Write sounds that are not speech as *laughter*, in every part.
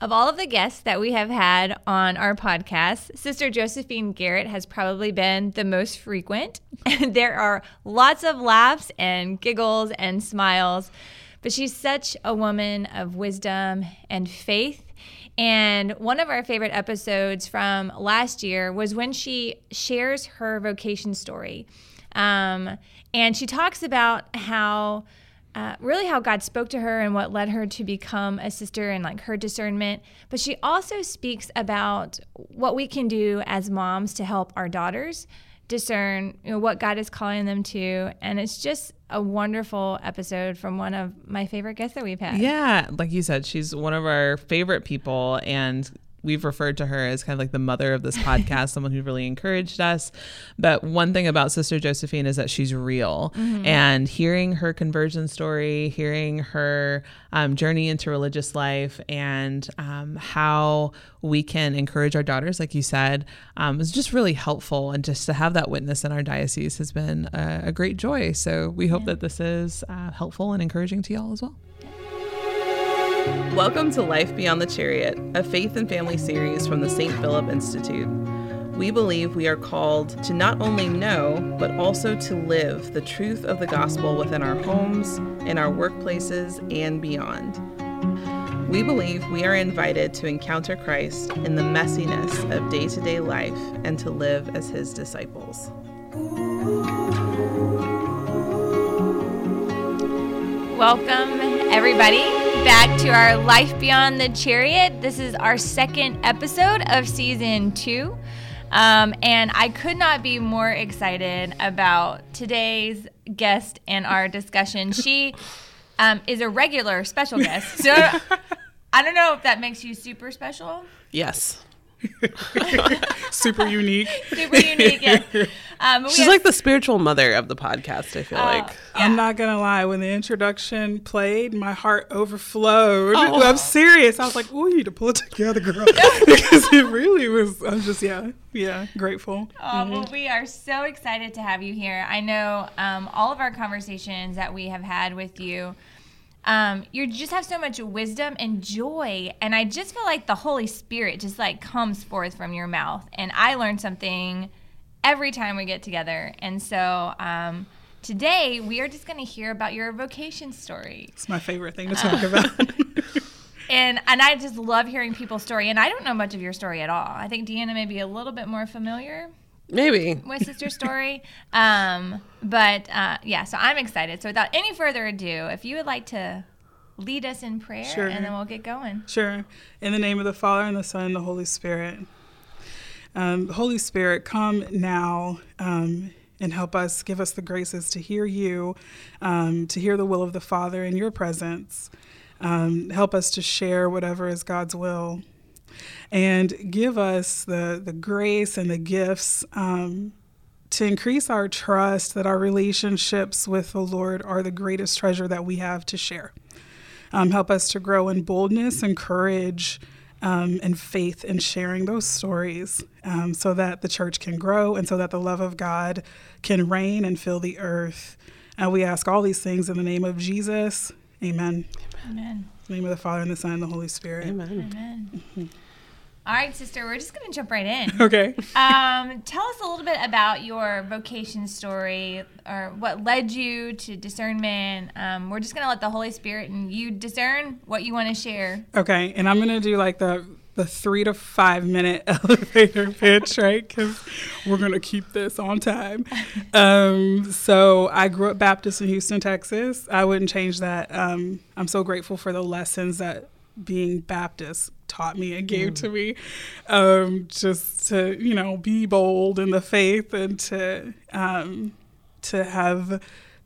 of all of the guests that we have had on our podcast, Sister Josephine Garrett has probably been the most frequent. *laughs* there are lots of laughs and giggles and smiles, but she's such a woman of wisdom and faith. And one of our favorite episodes from last year was when she shares her vocation story. Um, and she talks about how uh, really how God spoke to her and what led her to become a sister and like her discernment. But she also speaks about what we can do as moms to help our daughters discern you know, what God is calling them to. And it's just a wonderful episode from one of my favorite guests that we've had. Yeah, like you said, she's one of our favorite people and we've referred to her as kind of like the mother of this *laughs* podcast, someone who really encouraged us. But one thing about Sister Josephine is that she's real. Mm-hmm. And hearing her conversion story, hearing her um, journey into religious life, and um, how we can encourage our daughters, like you said, um, is just really helpful. And just to have that witness in our diocese has been a, a great joy. So we hope yeah. that this is uh, helpful and encouraging to y'all as well. Welcome to Life Beyond the Chariot, a faith and family series from the St. Philip Institute. We believe we are called to not only know, but also to live the truth of the gospel within our homes, in our workplaces, and beyond. We believe we are invited to encounter Christ in the messiness of day to day life and to live as his disciples. Welcome, everybody back to our Life Beyond the Chariot. This is our second episode of season two. Um, and I could not be more excited about today's guest and our discussion. *laughs* She um, is a regular special guest. So *laughs* I don't know if that makes you super special. Yes. *laughs* super unique. Super unique. Yeah. Um, She's have, like the spiritual mother of the podcast. I feel uh, like. Yeah. I'm not gonna lie. When the introduction played, my heart overflowed. Oh. I'm serious. I was like, "Oh, you need to pull it together, girl," *laughs* because it really was. I'm just yeah, yeah, grateful. Oh mm-hmm. well, we are so excited to have you here. I know um, all of our conversations that we have had with you um, you just have so much wisdom and joy and i just feel like the holy spirit just like comes forth from your mouth and i learn something every time we get together and so um, today we are just going to hear about your vocation story. It's my favorite thing to talk uh, about. *laughs* *laughs* And and i just love hearing people's story and i don't know much of your story at all. I think deanna may be a little bit more familiar Maybe. My sister's Story. um, but uh, yeah, so I'm excited. So without any further ado, if you would like to lead us in prayer sure. and then we'll get going. Sure. In the name of the Father and the Son and the Holy Spirit. Um, Holy Spirit, come now um, and help us, give us the graces to hear you, um, to hear the will of the Father in your presence. Um, help us to share whatever is God's will and give us the, the grace and the gifts um, to increase our trust that our relationships with the Lord are the greatest treasure that we have to share. Um, help us to grow in boldness and courage um, and faith in sharing those stories um, so that the church can grow and so that the love of God can reign and fill the earth. And we ask all these things in the name of Jesus. Amen. Amen. In the name of the Father and the Son and the Holy Spirit. Amen. Amen. Mm-hmm. All right, sister, we're just going to jump right in. *laughs* Okay. Um, tell us a little bit about your vocation story or what led you to discernment. Um, we're just going to let the Holy Spirit and you discern what you want to share. Okay, and I'm going to do like the the three to five minute *laughs* elevator pitch, right? Because we're going to keep this on time. *laughs* Um, so I grew up Baptist in Houston, Texas. I wouldn't change that. Um, I'm so grateful for the lessons that being Baptist taught me and gave mm. to me. Um, just to, you know, be bold in the faith and to um, to have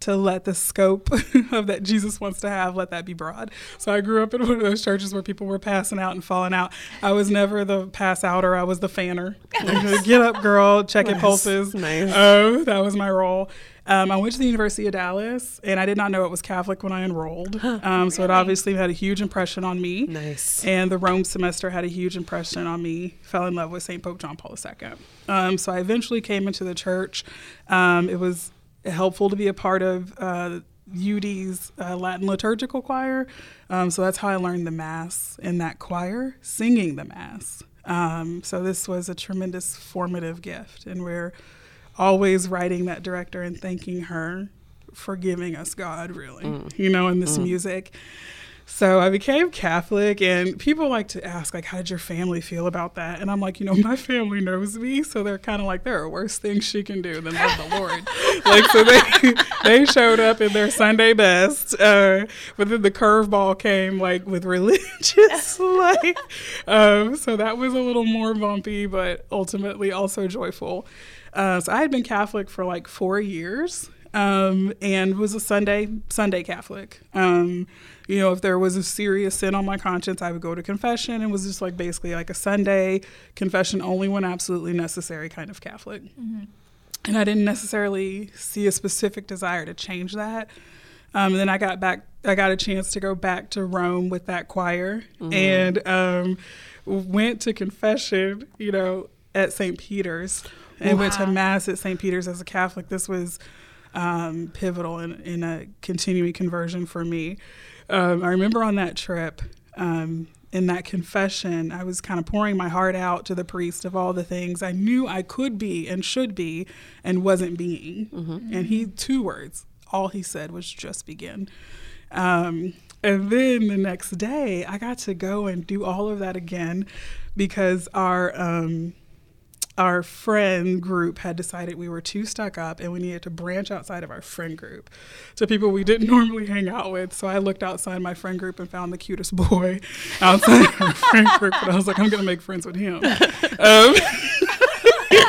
to let the scope *laughs* of that Jesus wants to have, let that be broad. So I grew up in one of those churches where people were passing out and falling out. I was never the pass outer, I was the fanner. *laughs* Get up, girl, check nice. pulses. Nice. Uh, that was my role. Um, I went to the University of Dallas, and I did not know it was Catholic when I enrolled. Um, really? So it obviously had a huge impression on me. Nice. And the Rome semester had a huge impression on me. Fell in love with St. Pope John Paul II. Um, so I eventually came into the church. Um, it was helpful to be a part of uh, UD's uh, Latin liturgical choir. Um, so that's how I learned the Mass in that choir, singing the Mass. Um, so this was a tremendous formative gift. And we're always writing that director and thanking her for giving us God, really, mm. you know, in this mm. music. So I became Catholic, and people like to ask, like, how did your family feel about that? And I'm like, you know, my family knows me, so they're kind of like, there are worse things she can do than love the Lord. *laughs* like, so they they showed up in their Sunday best, uh, but then the curveball came like with religious *laughs* life. Um, so that was a little more bumpy, but ultimately also joyful. Uh, so I had been Catholic for like four years, um, and was a Sunday Sunday Catholic. Um, you know, if there was a serious sin on my conscience, I would go to confession and was just like basically like a Sunday confession only when absolutely necessary kind of Catholic. Mm-hmm. And I didn't necessarily see a specific desire to change that. Um, and then I got back, I got a chance to go back to Rome with that choir mm-hmm. and um, went to confession, you know, at St. Peter's and wow. went to Mass at St. Peter's as a Catholic. This was um, pivotal in, in a continuing conversion for me. Um, I remember on that trip, um, in that confession, I was kind of pouring my heart out to the priest of all the things I knew I could be and should be and wasn't being. Mm-hmm. And he, two words, all he said was just begin. Um, and then the next day, I got to go and do all of that again because our um, our friend group had decided we were too stuck up and we needed to branch outside of our friend group to people we didn't *laughs* normally hang out with. So I looked outside my friend group and found the cutest *laughs* boy outside our friend group. And I was like, I'm going to make friends with him. *laughs* Um,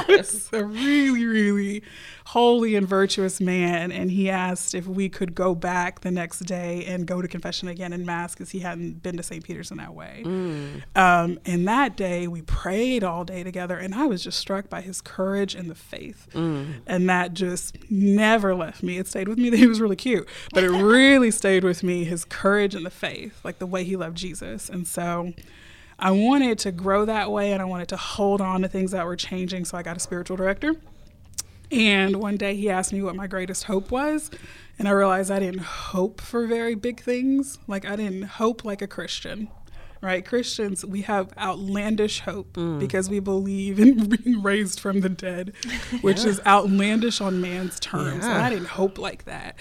it's *laughs* a really, really holy and virtuous man. And he asked if we could go back the next day and go to confession again in Mass because he hadn't been to St. Peter's in that way. Mm. Um, and that day we prayed all day together. And I was just struck by his courage and the faith. Mm. And that just never left me. It stayed with me that *laughs* he was really cute, but it really stayed with me his courage and the faith, like the way he loved Jesus. And so. I wanted to grow that way and I wanted to hold on to things that were changing. So I got a spiritual director. And one day he asked me what my greatest hope was. And I realized I didn't hope for very big things. Like, I didn't hope like a Christian, right? Christians, we have outlandish hope mm. because we believe in *laughs* being raised from the dead, *laughs* which yeah. is outlandish on man's terms. Yeah. And I didn't hope like that.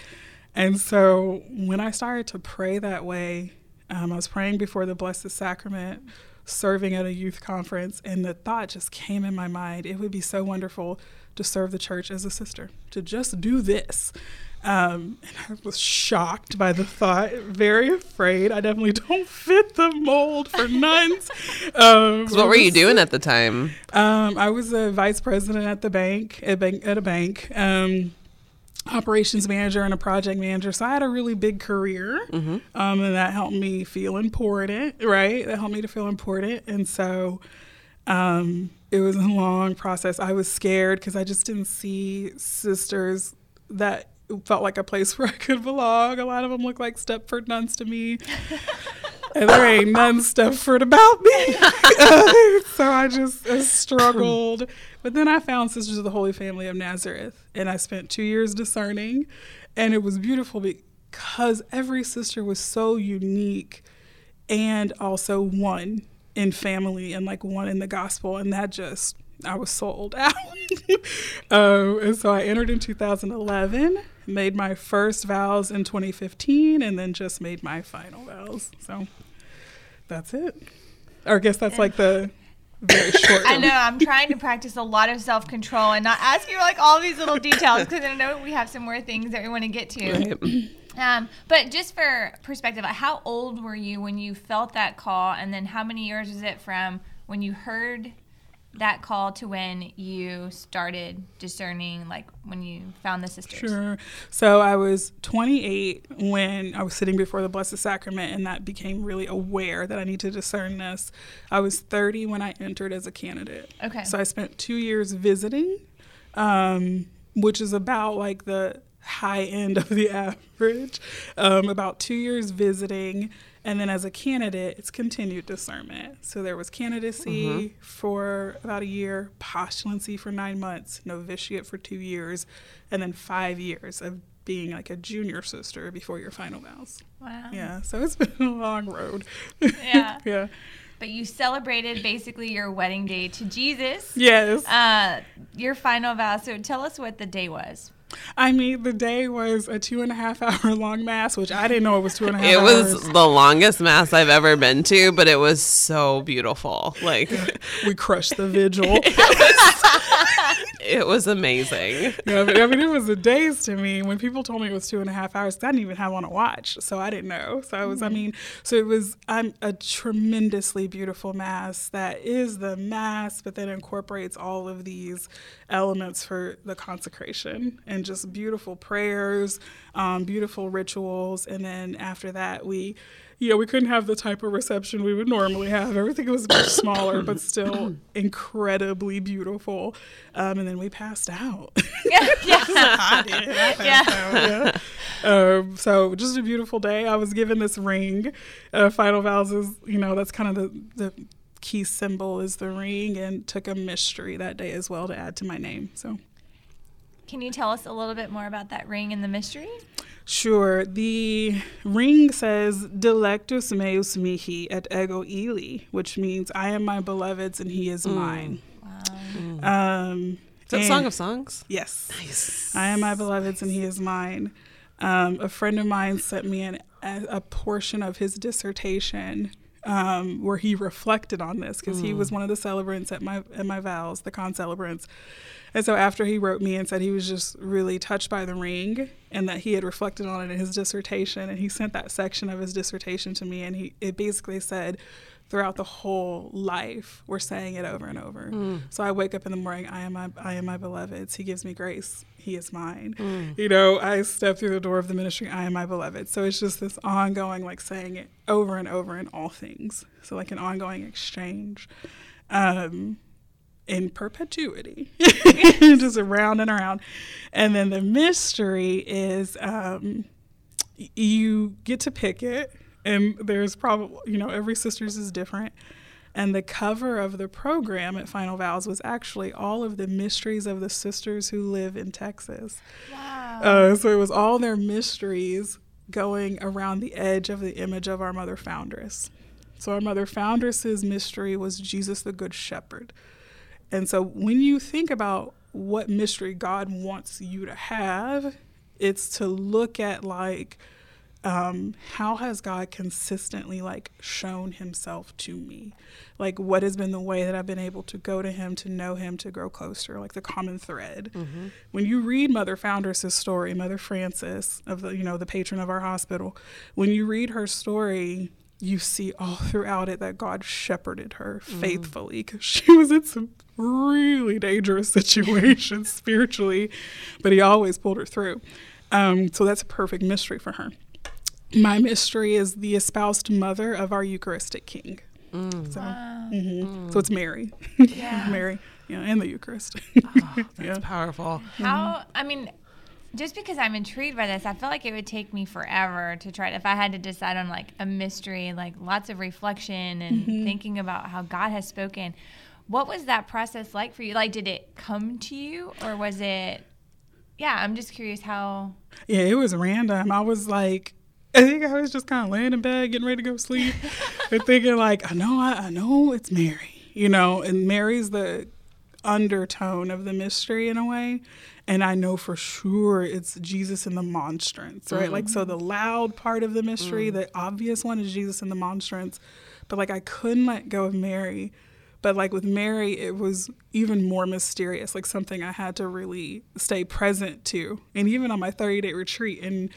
And so when I started to pray that way, um, I was praying before the Blessed Sacrament serving at a youth conference, and the thought just came in my mind it would be so wonderful to serve the church as a sister, to just do this. Um, and I was shocked by the thought, very afraid. I definitely *laughs* don't fit the mold for nuns. *laughs* Um, what were you doing at the time? Um, I was a vice president at the bank, at, bank, at a bank. Um, operations manager and a project manager. So I had a really big career, mm-hmm. um, and that helped me feel important, right? That helped me to feel important. And so um, it was a long process. I was scared because I just didn't see sisters that felt like a place *laughs* where I could belong. A lot of them look like Stepford nuns to me. *laughs* and there ain't none Stepford about me. *laughs* *laughs* so I just I struggled. But then I found Sisters of the Holy Family of Nazareth, and I spent two years discerning, and it was beautiful because every sister was so unique and also one in family and like one in the gospel, and that just I was sold *laughs* out. um, and so I entered in 2011, made my first vows in 2015, and then just made my final vows. So that's it. Or I guess that's like the very *laughs* short. I know. I'm trying to practice a lot of self control and not ask you like all these little details because I know we have some more things that we want to get to. Right. *clears throat* Um, but just for perspective, how old were you when you felt that call, and then how many years was it from when you heard that call to when you started discerning, like when you found the sisters? Sure. So I was 28 when I was sitting before the Blessed Sacrament, and that became really aware that I need to discern this. I was 30 when I entered as a candidate. Okay. So I spent two years visiting, um, which is about like the high end of the *laughs* average. Um, about two years visiting, and then as a candidate, it's continued discernment. So there was candidacy mm-hmm. for about a year, postulancy for nine months, novitiate for two years, and then five years of being like a junior sister before your final vows. Wow. Yeah, so it's *laughs* been a long road. Yeah. *laughs* yeah. But you celebrated basically your wedding day to Jesus. Yes. Uh, your final vow. So tell us what the day was. I mean, the day was a two and a half hour *laughs* long mass, which I didn't know it was two and a half It hours. was the longest mass I've ever been to, but it was so beautiful. Like we *laughs* crushed the vigil. *laughs* it was amazing. yeah, but, I mean, it was a daze to me when people told me it was two and a half hours. I didn't even have one to watch, so I didn't know. So I was, I mean, so it was um, a tremendously beautiful mass that is the mass, but then incorporates all of these elements for the consecration and just beautiful prayers, um, beautiful rituals, and then after that we. You know, we couldn't have the type of reception we would normally have. Everything was much *coughs* smaller, but still incredibly beautiful. Um, and then we passed out. Yeah. *laughs* *laughs* yeah. I did. I passed out, yeah. *laughs* Um, so just a beautiful day. I was given this ring. Uh, Final vows is, you know, that's kind of the the key symbol is the ring, and took a mystery that day as well to add to my name. So Can you tell us a little bit more about that ring and the mystery? sure. The ring says "Delectus meus mihi et ego illi," which means I am my beloved's and he is mine. Wow. Um, Is that and- Song of Songs? Yes. Nice. I am my beloved's and he is mine. Um, a friend of mine sent me an, a, a portion of his dissertation um, where he reflected on this because he was one of the celebrants at my at my vows, the concelebrants. And so after he wrote me and said he was just really touched by the ring and that he had reflected on it in his dissertation, and he sent that section of his dissertation to me, and he it basically said throughout the whole life we're saying it over and over. So i wake up in the morning i am my i am my beloved's. He gives me grace he is mine. You know i step through the door of the ministry. I am my beloved. So it's just this ongoing like saying it over and over in all things. So like an ongoing exchange um in perpetuity. *laughs* Just around and around. And then the mystery is um you get to pick it. And there's probably you know every sister's is different and the cover of the program at final vows was actually all of the mysteries of the sisters who live in texas. Wow. uh, so it was all their mysteries going around the edge of the image of our mother foundress. So our mother foundress's mystery was jesus the good shepherd. And so when you think about what mystery God wants you to have, it's to look at like um, how has God consistently like shown himself to me? Like what has been the way that I've been able to go to him, to know him, to grow closer, like the common thread. When you read Mother Foundress' story, Mother Frances of the, you know, the patron of our hospital, when you read her story, you see all *laughs* throughout it that God shepherded her faithfully because she was in some really dangerous *laughs* situations *laughs* spiritually, but he always pulled her through. Um, so that's a perfect mystery for her. My mystery is the espoused mother of our Eucharistic King. Mm. So, mhm. so it's Mary, Yeah. *laughs* Mary, yeah, and the Eucharist. Oh, *laughs* that's Yeah. powerful. Mm-hmm. How, I mean, just because I'm intrigued by this, I feel like it would take me forever to try. If I had to decide on like a mystery, like lots of reflection and mm-hmm. thinking about how God has spoken, what was that process like for you? Like, did it come to you, or was it? Yeah, I'm just curious how. Yeah, it was random. I was like, I think I was just kind of laying in bed, getting ready to go sleep, *laughs* and thinking like, I know, I, I know it's Mary, you know, and Mary's the undertone of the mystery in a way, and I know for sure it's Jesus and the monstrance, right? Like, so mm-hmm. the loud part of the mystery, mm. the obvious one is Jesus and the monstrance, but like I couldn't let go of Mary. But like with Mary, it was even more mysterious, like something I had to really stay present to. And even on my 30 day retreat, in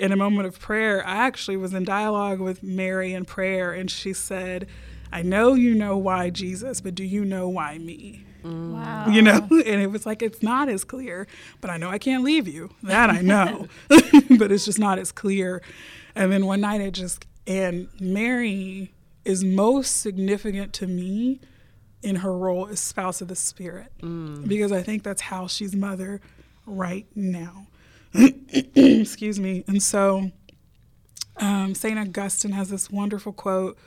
in a moment of prayer, I actually was in dialogue with Mary in prayer, and she said, "I know you know why Jesus, but do you know why me?" Wow. You know, *laughs* and it was like it's not as clear, but I know I can't leave you. That I know, *laughs* *laughs* but it's just not as clear. And then one night, it just and Mary is most significant to me in her role as spouse of the Spirit, mm. because I think that's how she's mother right now. Excuse me. And so, um, St. Augustine has this wonderful quote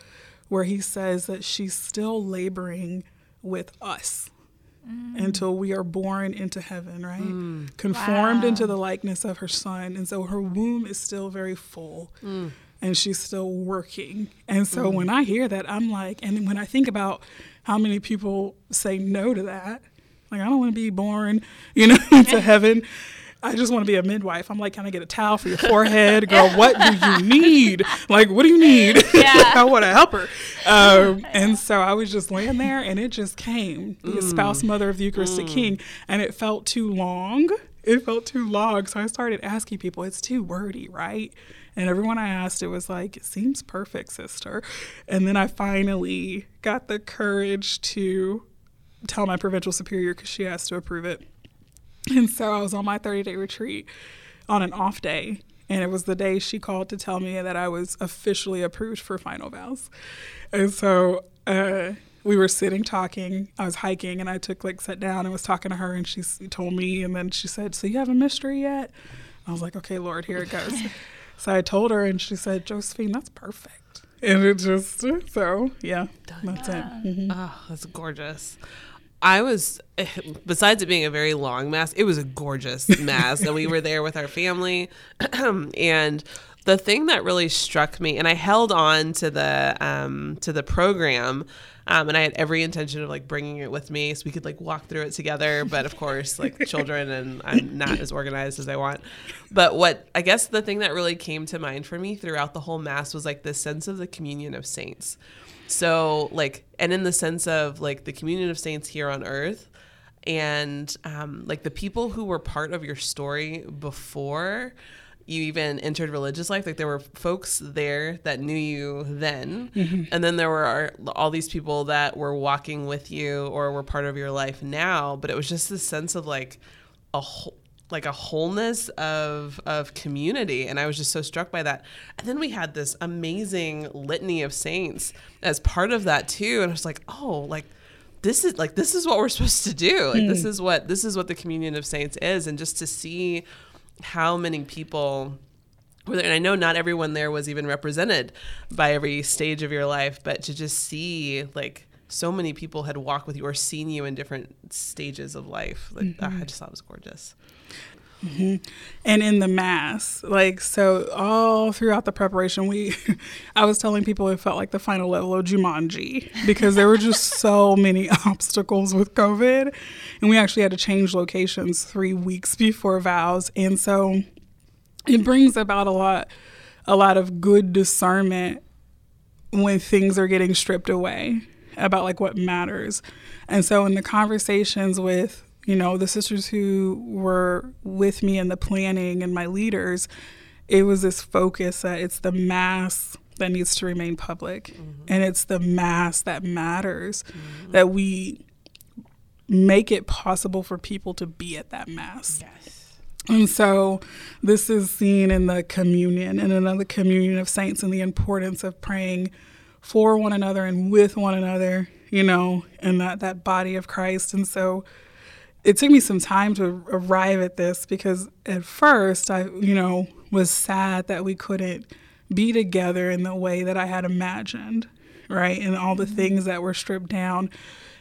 where he says that she's still laboring with us. Mm. until we are born into heaven, right? Mm. Conformed Wow. into the likeness of her son. And so her womb is still very full mm. and she's still working. And so when I hear that, I'm like, and when I think about how many people say no to that, like, I don't want to be born, you know, *laughs* to *laughs* heaven. I just want to be a midwife. I'm like, can I get a towel for your forehead? Girl, what do you need? Like, what do you need? *laughs* Yeah. I want to help her. Um, and so I was just laying there and it just came the espoused mother of the Eucharistic King. And it felt too long. It felt too long. So I started asking people, it's too wordy, right? And everyone I asked, it was like, it seems perfect, sister. And then I finally got the courage to tell my provincial superior because she has to approve it. *laughs* And so I was on my 30 day retreat on an off day. And it was the day she called to tell me that I was officially approved for final vows. And so uh, we were sitting talking. I was hiking and I took like sat down and was talking to her and she told me and then she said, "So you have a mystery yet?" I was like, "Okay, Lord, here it goes." *laughs* so I told her and she said, "Josephine, that's perfect." And it just so yeah, that's it. Mhm. Oh, that's gorgeous. I was, *laughs* besides it being a very long mass, it was a gorgeous *laughs* mass. and we were there with our family. *clears throat* and the thing that really struck me, and I held on to the um, to the program, um, and I had every intention of like bringing it with me so we could like walk through it together. But of course, like *laughs* children, and I'm not as organized as I want. But what I guess the thing that really came to mind for me throughout the whole mass was like this sense of the communion of saints. So like, and in the sense of like the communion of saints here on earth, and um, like the people who were part of your story before you even entered religious life like there were folks there that knew you then. And then there were all these people that were walking with you or were part of your life now. But it was just this sense of like a whole like a wholeness of of community and i was just so struck by that. And then we had this amazing litany of saints as part of that too and i was like oh like this is like this is what we're supposed to do. Like this is what this is what the communion of saints is and just to see how many people were there. And i know not everyone there was even represented by every stage of your life but to just see like so many people had walked with you or seen you in different stages of life like ah, i just thought it was gorgeous Mm-hmm. and in the mass like so all throughout the preparation we *laughs* i was telling people it felt like the final level of jumanji because there were just *laughs* so many *laughs* obstacles with covid. And we actually had to change locations three weeks before vows. And so it brings about a lot a lot of good discernment when things are getting stripped away about like what matters. And so in the conversations with, you know, the sisters who were with me in the planning and my leaders, it was this focus that it's the mass that needs to remain public mm-hmm. and it's the mass that matters mm-hmm. that we make it possible for people to be at that mass. And so this is seen in the communion and another communion of saints and the importance of praying for one another and with one another, you know, and that, that body of Christ. And so it took me some time to arrive at this because at first I, you know, was sad that we couldn't be together in the way that I had imagined, right? And all the mm-hmm. things that were stripped down.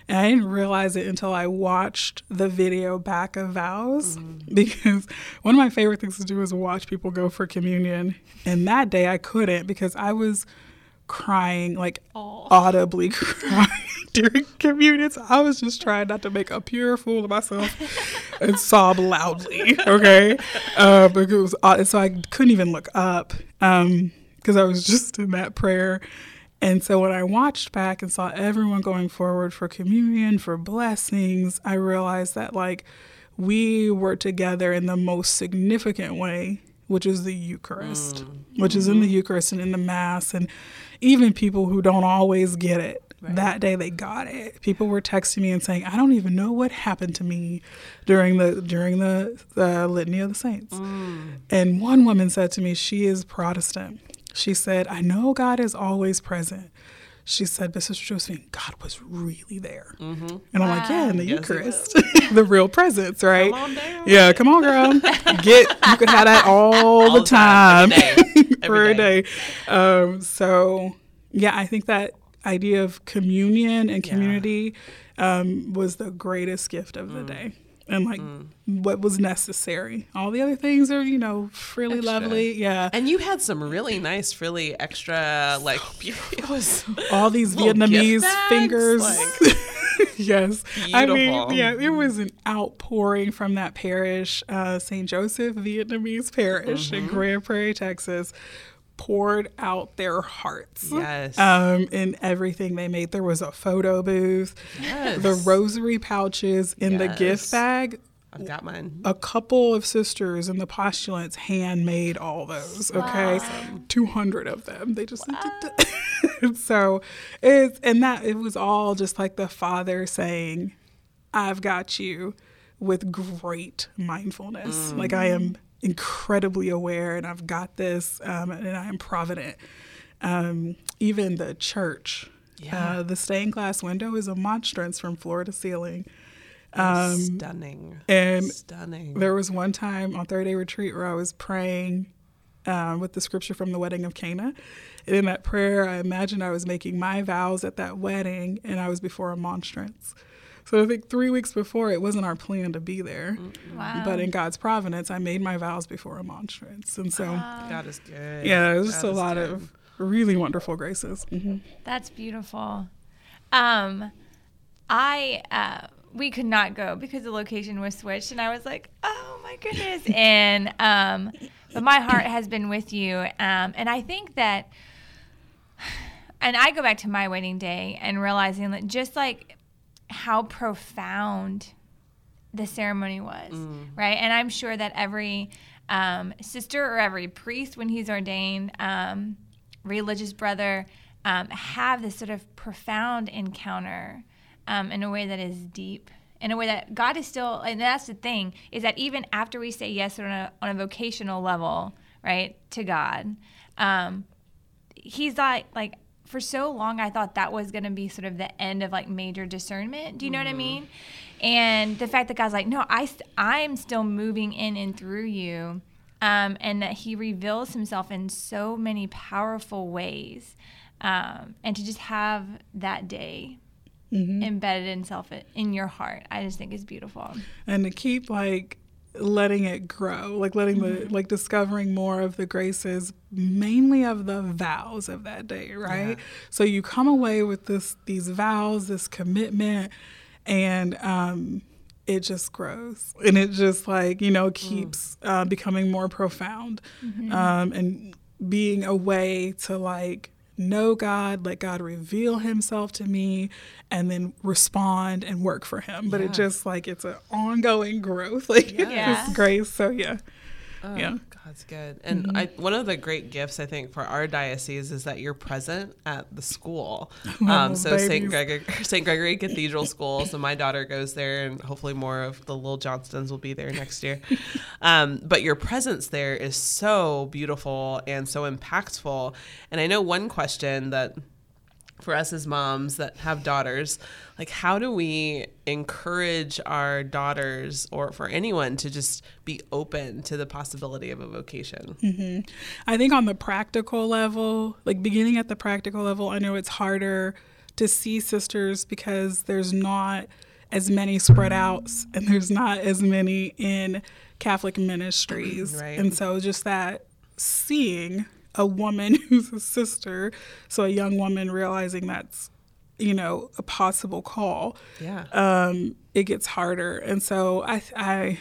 And I didn't realize it until I watched the video back of vows mm-hmm. because one of my favorite things to do is watch people go for communion. And that day I couldn't because I was crying, like audibly *laughs* crying during communion. I was just trying not to make a pure fool of myself *laughs* and sob loudly. Okay. Uh, because it was, so I couldn't even look up um, because I was just in that prayer. And so when I watched back and saw everyone going forward for communion, for blessings, I realized that like we were together in the most significant way, which is the Eucharist, mm. which is in the mm-hmm. Eucharist and in the Mass. And even people who don't always get it, that day they got it. People were texting me and saying, I don't even know what happened to me during the during the, the litany of the saints. Mm. And one woman said to me, she is Protestant. She said, I know God is always present. She said, but Sister Josephine, God was really there. Mm-hmm. And I'm like, yeah, in the Yes, Eucharist, *laughs* the real presence, right? Come on down. Yeah, come on, girl. *laughs* Get you can have that all, All the time, time, every day, *laughs* *laughs* for a every day. day. Um, so yeah, I think that idea of communion and community um, was the greatest gift of the day. And like what was necessary. All the other things are, you know, frilly Extra. lovely. Yeah. And you had some really nice, really extra, like, *laughs* it was all these Vietnamese fingers. like- *laughs* yes. I mean, yeah, it was an outpouring from that parish, uh, St. Joseph Vietnamese Parish Mm-hmm. in Grand Prairie, Texas, poured out their hearts. Yes. Um, in everything they made. There was a photo booth, Yes. the rosary pouches in the gift bag. I've got mine. A couple of sisters and the postulants handmade all those. Okay, two hundred of them. They just *laughs* so it's and that it was all just like the father saying, "I've got you," with great mindfulness. Like I am incredibly aware, and I've got this, um, and I am provident. Um, even the church, Yeah. uh, the stained glass window is a monstrance from floor to ceiling. Stunning. and Stunning. There was one time on third day retreat where I was praying um, with the scripture from the wedding of Cana. And in that prayer, I imagined I was making my vows at that wedding, and I was before a monstrance. So I think three weeks before, it wasn't our plan to be there. Wow. But in God's providence, I made my vows before a monstrance. And so, God is good. yeah, it was just God a lot good. of really wonderful graces. hmm That's beautiful. Um, I uh, we could not go because the location was switched, and I was like, oh my goodness. *laughs* and um, but my heart has been with you, um, and I think that, *sighs* and I go back to my wedding day and realizing that just like how profound the ceremony was, right? And I'm sure that every um, sister or every priest, when he's ordained, um, religious brother, um, have this sort of profound encounter um, in a way that is deep, in a way that God is still, and that's the thing, is that even after we say yes on a, on a vocational level, right, to God, um, he's like like for so long I thought that was going to be sort of the end of like major discernment. Do you know what I mean? And the fact that God's like, no, I I'm still moving in and through you, um, and that He reveals Himself in so many powerful ways, um, and to just have that day embedded in self in your heart, I just think is beautiful. and to keep like letting it grow like letting the like discovering more of the graces mainly of the vows of that day right? So you come away with this these vows this commitment and um it just grows. And it just like you know keeps uh, becoming more profound um and being a way to like know God, let God reveal himself to me, and then respond and work for him. But it just like it's an ongoing growth, *laughs* like Yeah. grace. So yeah. Oh, Yeah. God's good. And Mm-hmm. I, one of the great gifts I think for our diocese is that you're present at the school. Oh, *laughs* Um, so St. Gregory, St. Gregory Cathedral School. So my daughter goes there, and hopefully more of the little Johnstons will be there next year. *laughs* Um, but your presence there is so beautiful and so impactful. And I know one question that for us as moms that have daughters, like how do we encourage our daughters or for anyone to just be open to the possibility of a vocation? Mm-hmm. I think on the practical level, like beginning at the practical level, I know it's harder to see sisters because there's not as many spread outs and there's not as many in Catholic ministries. Right. And so just that seeing a woman *laughs* who's a sister, so a young woman realizing that's, you know, a possible call Yeah. um, it gets harder. And so I, I,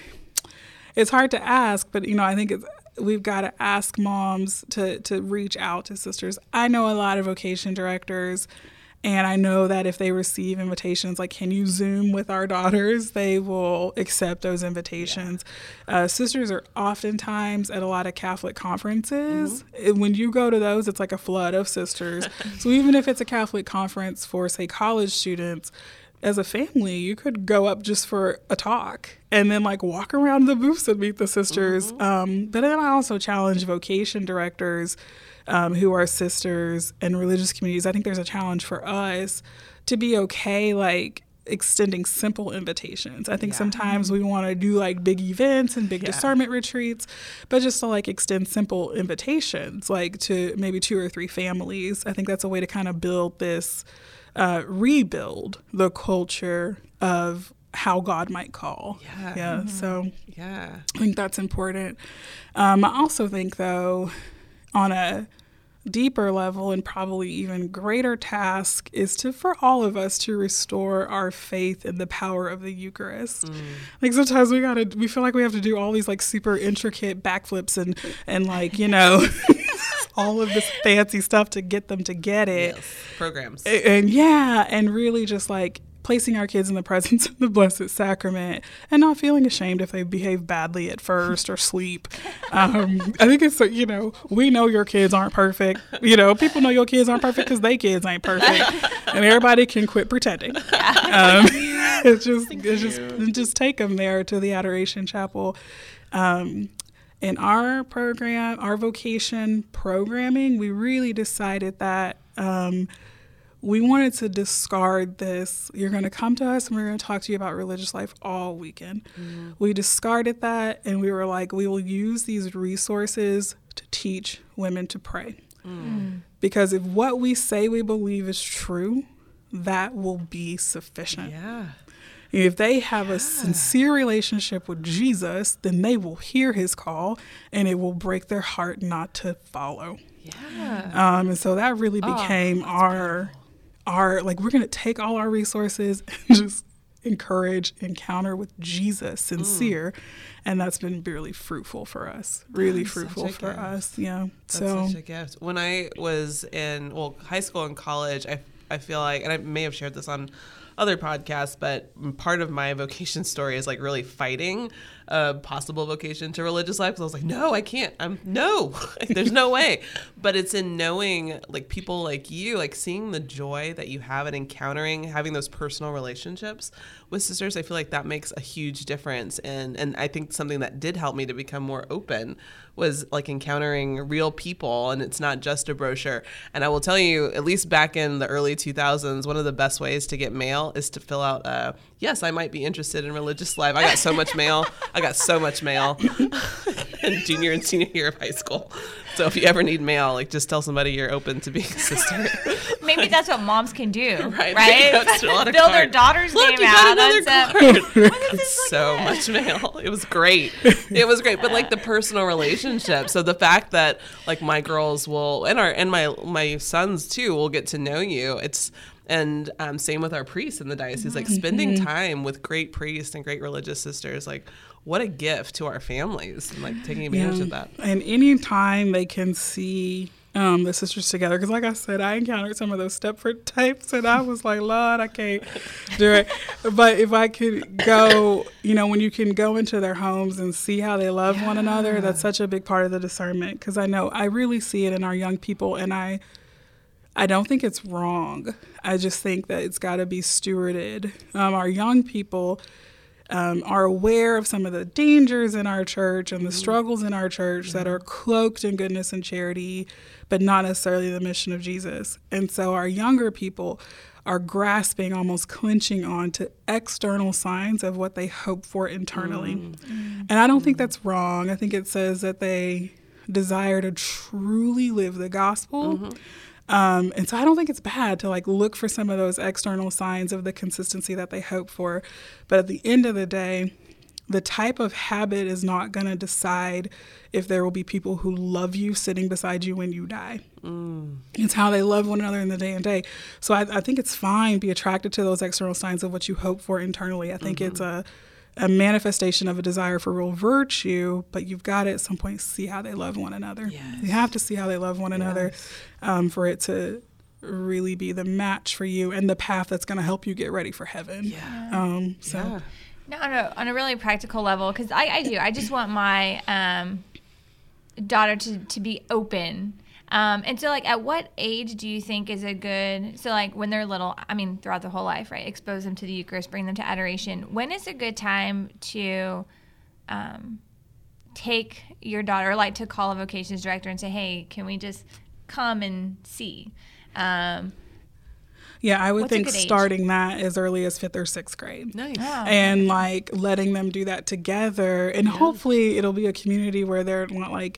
it's hard to ask, but you know, I think it's, we've got to ask moms to to reach out to sisters. I know a lot of vocation directors. And I know that if they receive invitations, like, can you Zoom with our daughters? *laughs* They will accept those invitations. Uh, sisters are oftentimes at a lot of Catholic conferences. And When you go to those, it's like a flood of sisters. *laughs* so even if it's a Catholic conference for, say, college students, as a family, you could go up just for a talk and then like walk around the booths and meet the sisters. Um, but then I also challenge vocation directors um, who are sisters and religious communities. I think there's a challenge for us to be okay, like extending simple invitations. I think Yeah. sometimes we want to do like big events and big Yeah. discernment retreats, but just to like extend simple invitations, like to maybe two or three families. I think that's a way to kind of build this, uh, rebuild the culture of how God might call. Yeah. Yeah. So Yeah. I think that's important. Um, I also think, though, on a deeper level and probably even greater task is to for all of us to restore our faith in the power of the Eucharist. Mm. Like sometimes we gotta we feel like we have to do all these like super intricate backflips and and like you know *laughs* all of this fancy stuff to get them to get it Yes. Programs. and, and yeah, and really just like placing our kids in the *laughs* presence of the Blessed Sacrament and not feeling ashamed if they behave badly at first or sleep. Um, I think it's, you know, we know your kids aren't perfect. You know, people know your kids aren't perfect because they kids ain't perfect. And everybody can quit pretending. Um, *laughs* it's just, it's just, just take them there to the Adoration Chapel. Um, in our program, our vocation programming, we really decided that um, we wanted to discard this. You're going to come to us and we're going to talk to you about religious life all weekend. Mm-hmm. We discarded that and we were like, we will use these resources to teach women to pray. Mm. Mm. Because if what we say we believe is true, that will be sufficient. Yeah. If they have a sincere relationship with Jesus, then they will hear his call and it will break their heart not to follow. Yeah. Um, and so that really oh, became our our like we're gonna take all our resources *laughs* and just encourage encounter with Jesus sincere. Mm. And that's been really fruitful for us. Really That's fruitful for gift. us. Yeah. That's so such a gift. When I was in well high school and college, I I feel like, and I may have shared this on other podcasts, but part of my vocation story is like really fighting a possible vocation to religious life. Because I was like, no, I can't. I'm no, *laughs* there's no way. But it's in knowing like people like you, like seeing the joy that you have in encountering, having those personal relationships with sisters. I feel like that makes a huge difference. And and I think something that did help me to become more open was like encountering real people and it's not just a brochure. And I will tell you, at least back in the early 2000s, one of the best ways to get mail is to fill out a yes, I might be interested in religious life. I got so much mail. *laughs* got so much mail *laughs* in junior and senior year of high school. So if you ever need mail, like just tell somebody you're open to being a sister. *laughs* Maybe that's what moms can do, *laughs* right? Right. That's a lot of Fill their daughter's Look, name out another card. so much mail. It was great. It was great. But like the personal relationship. So the fact that like my girls will and our and my my sons too will get to know you. It's and um, same with our priests in the diocese. Like spending time with great priests and great religious sisters. Like what a gift to our families and like taking advantage of that. And anytime they can see um, the sisters together, because like I said, I encountered some of those Stepford *laughs* types, and I was like, Lord, I can't do it. *laughs* But if I could go, you know, when you can go into their homes and see how they love one another, that's such a big part of the discernment. Because I know I really see it in our young people, and I. I don't think it's wrong. I just think that it's got to be stewarded. Um, our young people um, mm-hmm. are aware of some of the dangers in our church and the mm-hmm. struggles in our church that mm-hmm. are cloaked in goodness and charity, but not necessarily the mission of Jesus. And so our younger people are grasping, almost clinching on to external signs of what they hope for internally. Mm. And I don't think mm. that's wrong. I think it says that they desire to truly live the gospel. Um, and so I don't think it's bad to like look for some of those external signs of the consistency that they hope for. But at the end of the day, the type of habit is not going to decide if there will be people who love you sitting beside you when you die. It's how they love one another in the day and day. So I, I think it's fine be attracted to those external signs of what you hope for internally. I think it's a a manifestation of a desire for real virtue, but you've got to at some point see how they love one another. You have to see how they love one another um, for it to really be the match for you and the path that's going to help you get ready for heaven. Yeah. Um, so Yeah. No, on a, on a really practical level, because I, I do. I just want my um, daughter to, to be open. Um, and so, like, at what age do you think is a good? So, like, when they're little, I mean, throughout the whole life, right? Expose them to the Eucharist, bring them to adoration. When is a good time to um, take your daughter, like, to call a vocations director and say, "Hey, can we just come and see?" Um, Yeah, I would What's think starting that as early as fifth or sixth grade. Nice. Oh. and like letting them do that together and hopefully it'll be a community where they're not like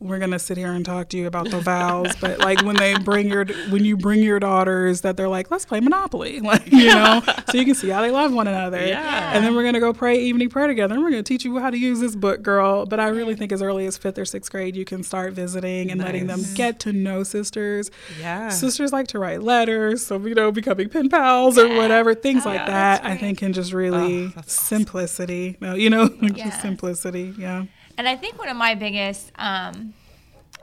we're gonna sit here and talk to you about the vows but like when they bring your when you bring your daughters that they're like let's play monopoly *laughs* like you know? So you can see how they love one another. Yeah. and then we're gonna go pray evening prayer together and we're gonna teach you how to use this book girl. But i really think as early as fifth or sixth grade you can start visiting and letting them get to know sisters. Yeah. sisters like to write letters so you know becoming pen pals or whatever things oh, like yeah, that that's i think can just really Oh, that's awesome. simplicity no you know *laughs* Yeah. just simplicity yeah And I think one of my biggest um,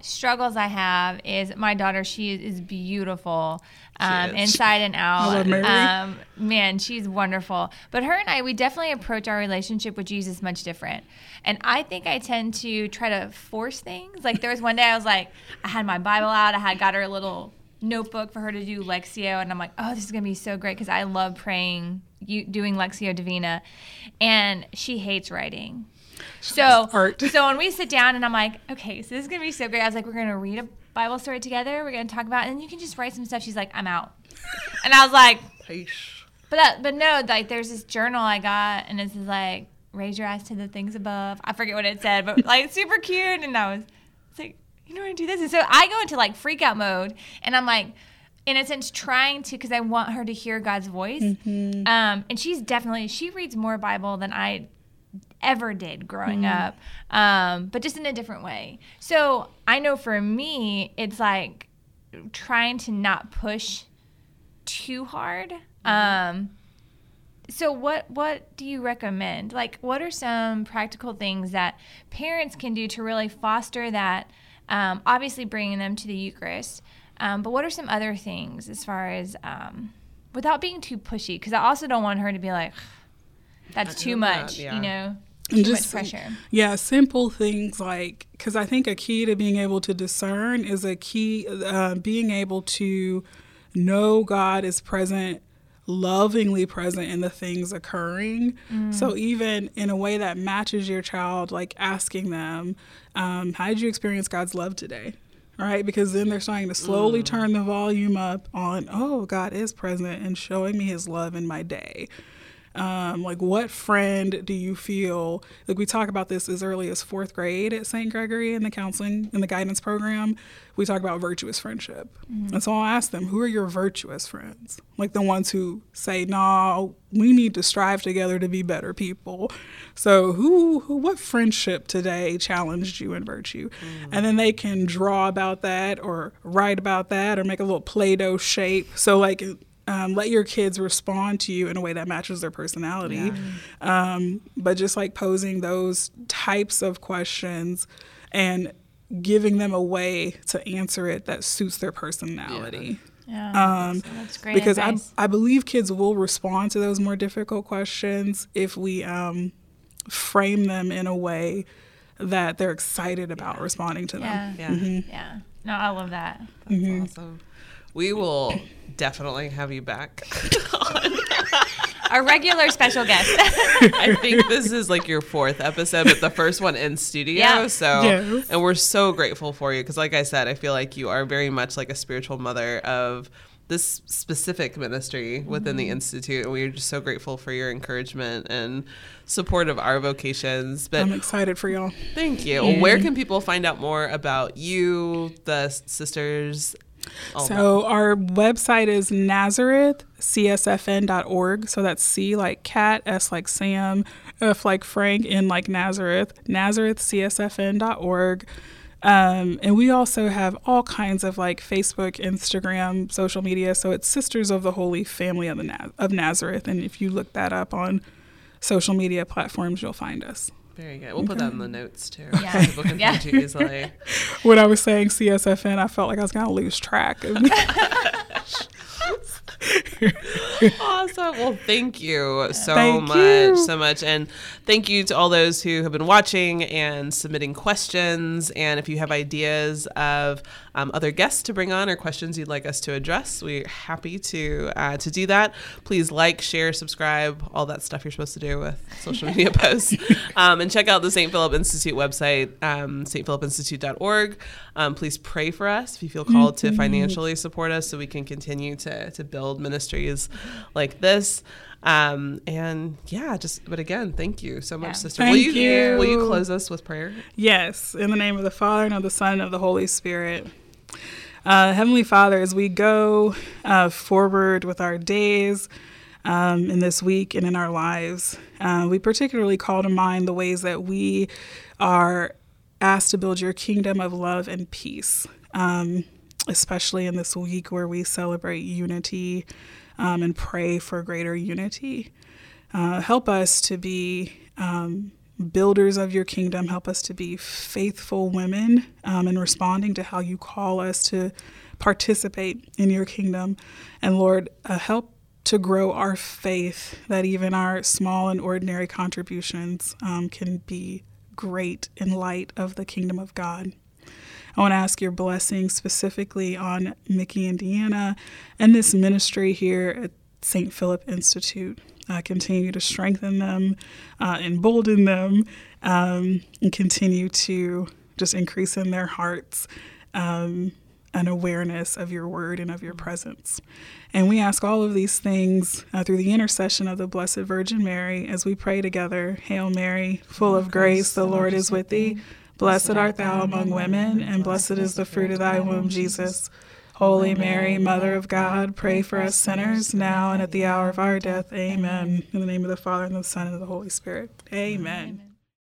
struggles I have is my daughter. She is beautiful um, is. inside and out. love Mary. Um, man, she's wonderful. But her and I, we definitely approach our relationship with Jesus much different. And I think I tend to try to force things. Like there was one day I was like, I had my Bible out. I had got her a little notebook for her to do Lectio, and I'm like, oh, this is gonna be so great because I love praying, you doing Lectio Divina, and she hates writing. So, Art. *laughs* so when we sit down and I'm like, okay, so this is gonna be so great. I was like, we're gonna read a Bible story together. We're gonna talk about, and you can just write some stuff. She's like, I'm out, *laughs* and I was like, Yeesh. but that, but no, like there's this journal I got, and it's like, raise your eyes to the things above. I forget what it said, but like super cute, and I was, like, you know, what I do this, and so I go into like freak out mode, and I'm like. In a sense, trying to, because I want her to hear God's voice. Um, and she's definitely, she reads more Bible than I ever did growing up, um, but just in a different way. So I know for me, it's like trying to not push too hard. Um, so what what do you recommend? Like, what are some practical things that parents can do to really foster that? Um, obviously, bringing them to the Eucharist, um, but what are some other things as far as um, without being too pushy? Because I also don't want her to be like, "That's too doing that, much," yeah. you know, too just- much pressure. Yeah, simple things like because I think a key to being able to discern is a key uh, being able to know God is present, lovingly present in the things occurring. So even in a way that matches your child, like asking them, um, "How did you experience God's love today?" Right, because then they're starting to slowly turn the volume up on, oh, God is present and showing me His love in my day um, like what friend do you feel like we talk about this as early as fourth grade at st gregory in the counseling in the guidance program. We talk about virtuous friendship. And so i'll ask them who are your virtuous friends? Like the ones who say no we need to strive together to be better people. So who, who what friendship today challenged you in virtue? And then they can draw about that or write about that or make a little play-doh shape. So like um, let your kids respond to you in a way that matches their personality. Um, but just like posing those types of questions and giving them a way to answer it that suits their personality. Yeah, Um, so that's great because I, advice. I believe kids will respond to those more difficult questions if we um, frame them in a way that they're excited about responding to them. yeah, Yeah. yeah. No, I love that. That's awesome. We will definitely have you back. Our regular special guest. *laughs* I think this is like your fourth episode, but the first one in studio. Yeah. So, Yes. and we're so grateful for you because, like I said, I feel like you are very much like a spiritual mother of this specific ministry within Mm-hmm. the institute, and we are just so grateful for your encouragement and support of our vocations. But I'm excited for y'all. thank you. Where can people find out more about you, the sisters? That? So our website is nazarethcsfn.org. So that's C like cat, S like Sam, F like Frank, N like Nazareth, nazarethcsfn.org. Um, and we also have all kinds of like Facebook, Instagram, social media. So it's Sisters of the Holy Family of the Na- of Nazareth, and if you look that up on social media platforms, you'll find us. Very good. We'll put that in the notes too. Yeah. *laughs* So Yeah. find easily. *laughs* When I was saying CSFN, I felt like I was gonna lose track. Of *laughs* awesome. Well, thank you so Thank much, you. so much, and thank you to all those who have been watching and submitting questions. And if you have ideas of um, other guests to bring on or questions you'd like us to address, we're happy to uh, to do that. Please like, share, subscribe, all that stuff you're supposed to do with social media *laughs* posts, um, and check out the St. Philip Institute website, um, stphilipinstitute.org. Um, please pray for us if you feel called to financially support us, so we can continue to to build build ministries like this. Um, and yeah, just but again, thank you so much, Yeah. sister. Thank will you, you. will you close us with prayer? Yes, in the name of the Father, and of the Son, and of the Holy Spirit. Uh, Heavenly Father, as we go uh, forward with our days um, in this week and in our lives, uh, we particularly call to mind the ways that we are asked to build your kingdom of love and peace, um, especially in this week where we celebrate unity um, and pray for greater unity. Uh, help us to be um, builders of your kingdom. Help us to be faithful women um, in responding to how you call us to participate in your kingdom. And Lord, uh, help to grow our faith that even our small and ordinary contributions um, can be great in light of the kingdom of God. I want to ask your blessing specifically on Mickey, Indiana, and this ministry here at St. Philip Institute. Uh, continue to strengthen them, uh, embolden them, um, and continue to just increase in their hearts um, an awareness of your word and of your presence. And we ask all of these things uh, through the intercession of the Blessed Virgin Mary as we pray together. Hail Mary, full of grace, the Lord is with thee. Blessed art thou among women, and blessed is the fruit of thy womb, Jesus. Holy Mary, Mother of God, pray for us sinners, now and at the hour of our death. Amen. In the name of the Father, and of the Son, and of the Holy Spirit. Amen.